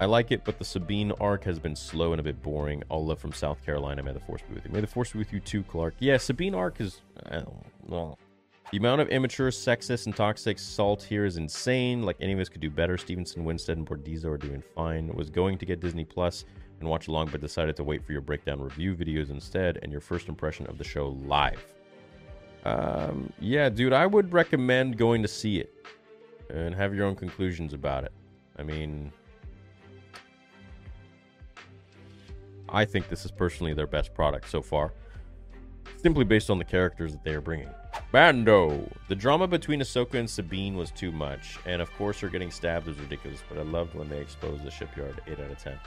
I like it, but the Sabine arc has been slow and a bit boring. All love from South Carolina. May the force be with you. May the force be with you too, Clark. Yeah, Sabine arc is. I. The amount of immature, sexist, and toxic salt here is insane. Like any of us could do better. Stevenson, Winstead, and Bordizzo are doing fine. Was going to get Disney Plus and watch along, but decided to wait for your breakdown review videos instead and your first impression of the show live. Um, yeah, dude, I would recommend going to see it and have your own conclusions about it. I mean, I think this is personally their best product so far, simply based on the characters that they are bringing. Bando! The drama between Ahsoka and Sabine was too much, and of course her getting stabbed was ridiculous, but I loved when they exposed the shipyard 8 out of 10.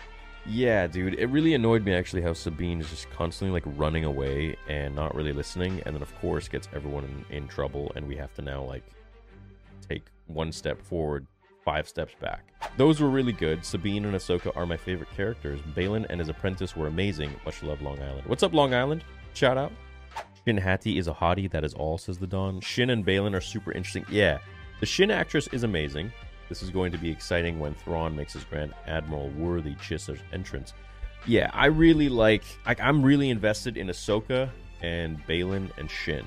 Yeah, dude, it really annoyed me actually how Sabine is just constantly like running away and not really listening, and then of course gets everyone in, in trouble, and we have to now like take one step forward, five steps back. Those were really good. Sabine and Ahsoka are my favorite characters. Baylan and his apprentice were amazing. Much love, Long Island. What's up, Long Island? Shout out. Shin Hati is a hottie, that is all, says the Dawn. Shin and Baylan are super interesting. Yeah, the Shin actress is amazing. This is going to be exciting when Thrawn makes his Grand Admiral worthy Chisler's entrance. Yeah, I really like. I, I'm really invested in Ahsoka and Baylan and Shin.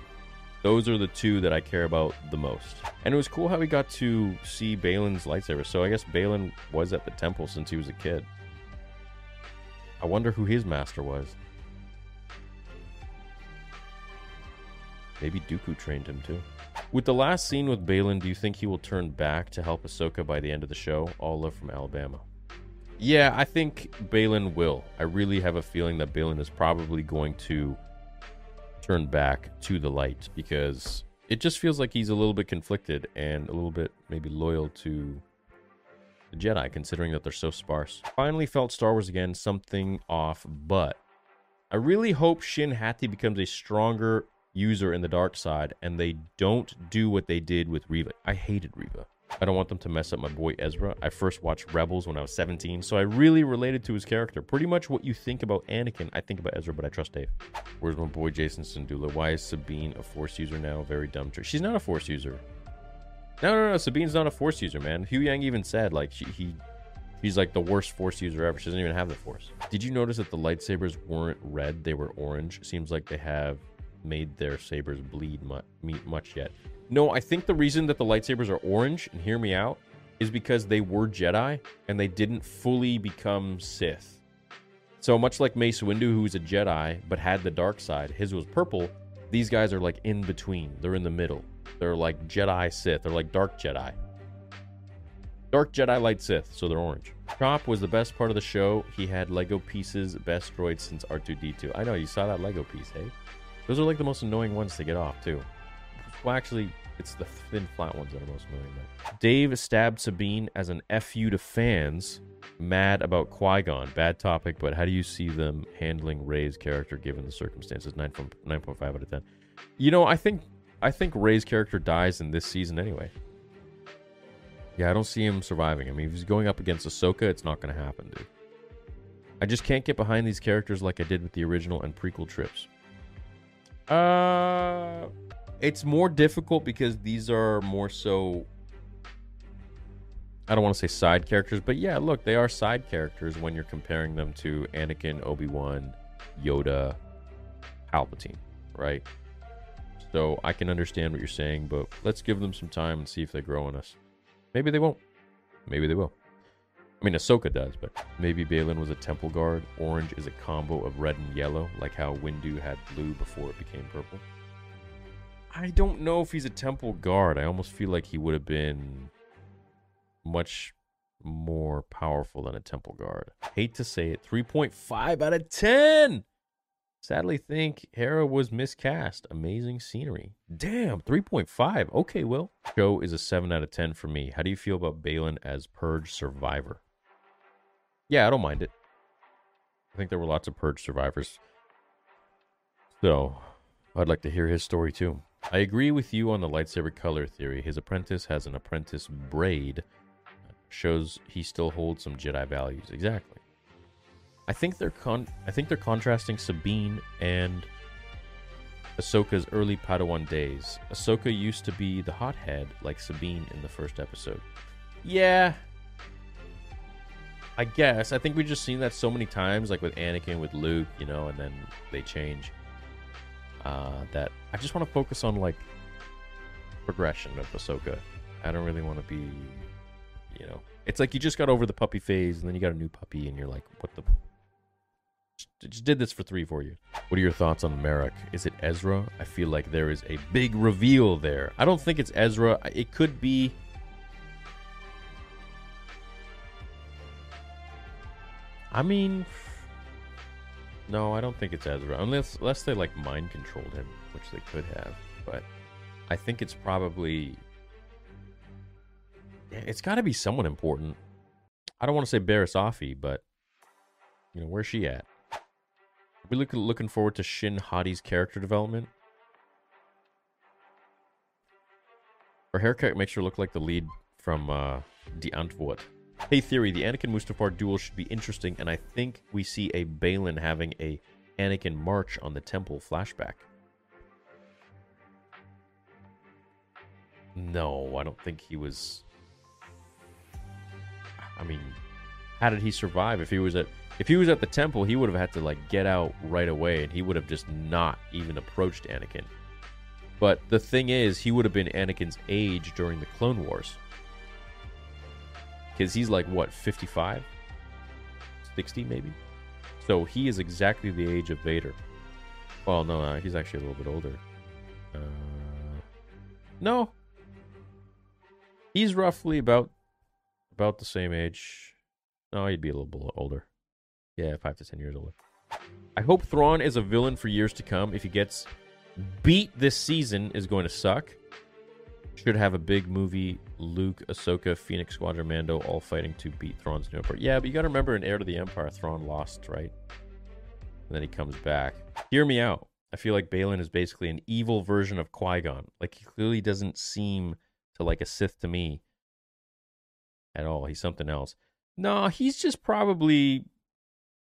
Those are the two that I care about the most. And it was cool how we got to see Baylan's lightsaber. So I guess Baylan was at the temple since he was a kid. I wonder who his master was. Maybe Dooku trained him too. With the last scene with Baylan, do you think he will turn back to help Ahsoka by the end of the show? All love from Alabama. Yeah, I think Baylan will. I really have a feeling that Baylan is probably going to turn back to the light because it just feels like he's a little bit conflicted and a little bit maybe loyal to the Jedi, considering that they're so sparse. Finally felt Star Wars again, something off, but I really hope Shin Hati becomes a stronger user in the dark side and they don't do what they did with Reva. I hated Reva. I don't want them to mess up my boy Ezra. I first watched Rebels when I was 17, so I really related to his character. Pretty much what you think about Anakin, I think about Ezra, but I trust Dave. Where's my boy Jason Sandula? Why is Sabine a Force user now? Very dumb trick. She's not a Force user. No, no, no. Sabine's not a Force user, man. Hugh Huyang even said like she, he, he's like the worst Force user ever. She doesn't even have the Force. Did you notice that the lightsabers weren't red? They were orange. Seems like they have made their sabers bleed mu- much yet. No, I think the reason that the lightsabers are orange, and hear me out, is because they were Jedi and they didn't fully become Sith. So much like Mace Windu, who's a Jedi but had the dark side, his was purple. These guys are like in between. They're in the middle. They're like Jedi Sith. They're like dark Jedi. Dark Jedi light Sith, so they're orange. Chop was the best part of the show. He had Lego pieces, best droid since R2D2. I know you saw that Lego piece, hey? Those are like the most annoying ones to get off too. Well, actually, it's the thin, flat ones that are most annoying. But. Dave stabbed Sabine as an fu to fans. Mad about Qui Gon. Bad topic, but how do you see them handling Ray's character given the circumstances? Nine from nine point five out of ten. You know, I think I think Ray's character dies in this season anyway. Yeah, I don't see him surviving. I mean, if he's going up against Ahsoka, it's not going to happen, dude. I just can't get behind these characters like I did with the original and prequel trips. Uh, it's more difficult because these are more so. I don't want to say side characters, but yeah, look, they are side characters when you're comparing them to Anakin, Obi Wan, Yoda, Palpatine, right? So I can understand what you're saying, but let's give them some time and see if they grow on us. Maybe they won't. Maybe they will. I mean, Ahsoka does, but maybe Baylan was a temple guard. Orange is a combo of red and yellow, like how Windu had blue before it became purple. I don't know if he's a temple guard. I almost feel like he would have been much more powerful than a temple guard. Hate to say it. 3.5 out of 10. Sadly, think Hera was miscast. Amazing scenery. Damn, 3.5. Okay, Will. Show is a 7 out of 10 for me. How do you feel about Baylan as Purge survivor? Yeah, I don't mind it. I think there were lots of Purge survivors. So, I'd like to hear his story too. I agree with you on the lightsaber color theory. His apprentice has an apprentice braid. Shows he still holds some Jedi values. Exactly. I think they're con I think they're contrasting Sabine and Ahsoka's early Padawan days. Ahsoka used to be the hothead like Sabine in the first episode. Yeah. I guess. I think we've just seen that so many times, like with Anakin, with Luke, you know, and then they change. Uh, that I just want to focus on like progression of Ahsoka. I don't really want to be, you know, it's like you just got over the puppy phase, and then you got a new puppy, and you're like, what the just did this for three, four years. What are your thoughts on Marrok? Is it Ezra? I feel like there is a big reveal there. I don't think it's Ezra. It could be. I mean, no, I don't think it's Ezra, unless unless they like mind controlled him, which they could have. But I think it's probably. It's got to be someone important. I don't want to say Barriss Offee, but you know where's she at? we look, looking forward to Shin Hati's character development. Her haircut makes her look like the lead from uh, Die Antwoord. Hey Theory, the Anakin Mustafar duel should be interesting, and I think we see a Baylan having a Anakin march on the temple flashback. No, I don't think he was. I mean, how did he survive if he was at if he was at the temple, he would have had to like get out right away and he would have just not even approached Anakin. But the thing is, he would have been Anakin's age during the Clone Wars. Cuz he's like what, 55? 60 maybe? So he is exactly the age of Vader. Well, no, uh, he's actually a little bit older. Uh, no. He's roughly about about the same age. No, he'd be a little bit older. Yeah, five to ten years older. I hope Thrawn is a villain for years to come. If he gets beat this season, is going to suck. Should have a big movie. Luke, Ahsoka, Phoenix Squadron, Mando, all fighting to beat Thrawn's new emperor. Yeah, but you got to remember in Heir to the Empire, Thrawn lost, right? And then he comes back. Hear me out. I feel like Baylan is basically an evil version of Qui Gon. Like he clearly doesn't seem to like a Sith to me at all. He's something else. No, he's just probably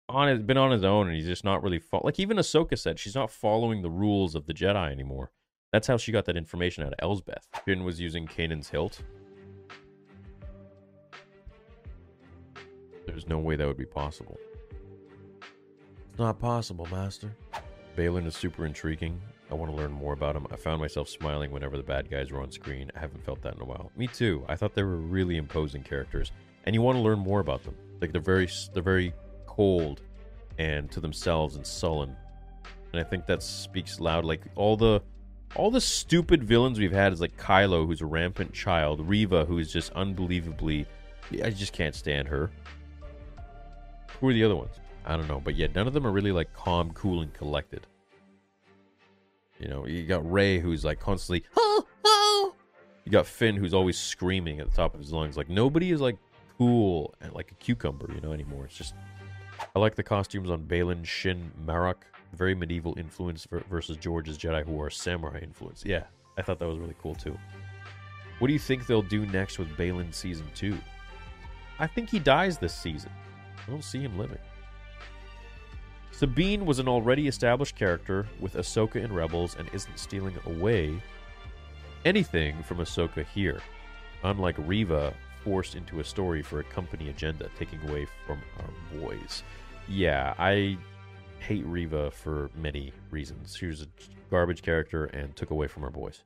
on his been on his own and he's just not really fo- like even Ahsoka said she's not following the rules of the Jedi anymore. That's how she got that information out of Elsbeth. Jyn was using Kanan's hilt. There's no way that would be possible. It's not possible, Master. Baylan is super intriguing. I want to learn more about him. I found myself smiling whenever the bad guys were on screen. I haven't felt that in a while. Me too. I thought they were really imposing characters, and you want to learn more about them. Like they're very, they're very cold and to themselves and sullen. And I think that speaks loud. Like all the all the stupid villains we've had is like Kylo, who's a rampant child, Reva, who is just unbelievably I just can't stand her. Who are the other ones? I don't know, but yet none of them are really like calm, cool, and collected. You know, you got Rey, who's like constantly, oh, oh. You got Finn, who's always screaming at the top of his lungs. Like nobody is like cool and like a cucumber, you know, anymore. It's just I like the costumes on Baylan, Shin, Marrok. Very medieval influence versus George's Jedi, who are samurai influence. Yeah, I thought that was really cool too. What do you think they'll do next with Baylan season two? I think he dies this season. I don't see him living. Sabine was an already established character with Ahsoka in Rebels and isn't stealing away anything from Ahsoka here. Unlike Reva, forced into a story for a company agenda, taking away from our boys. Yeah, I hate Reva for many reasons. She was a garbage character and took away from our boys.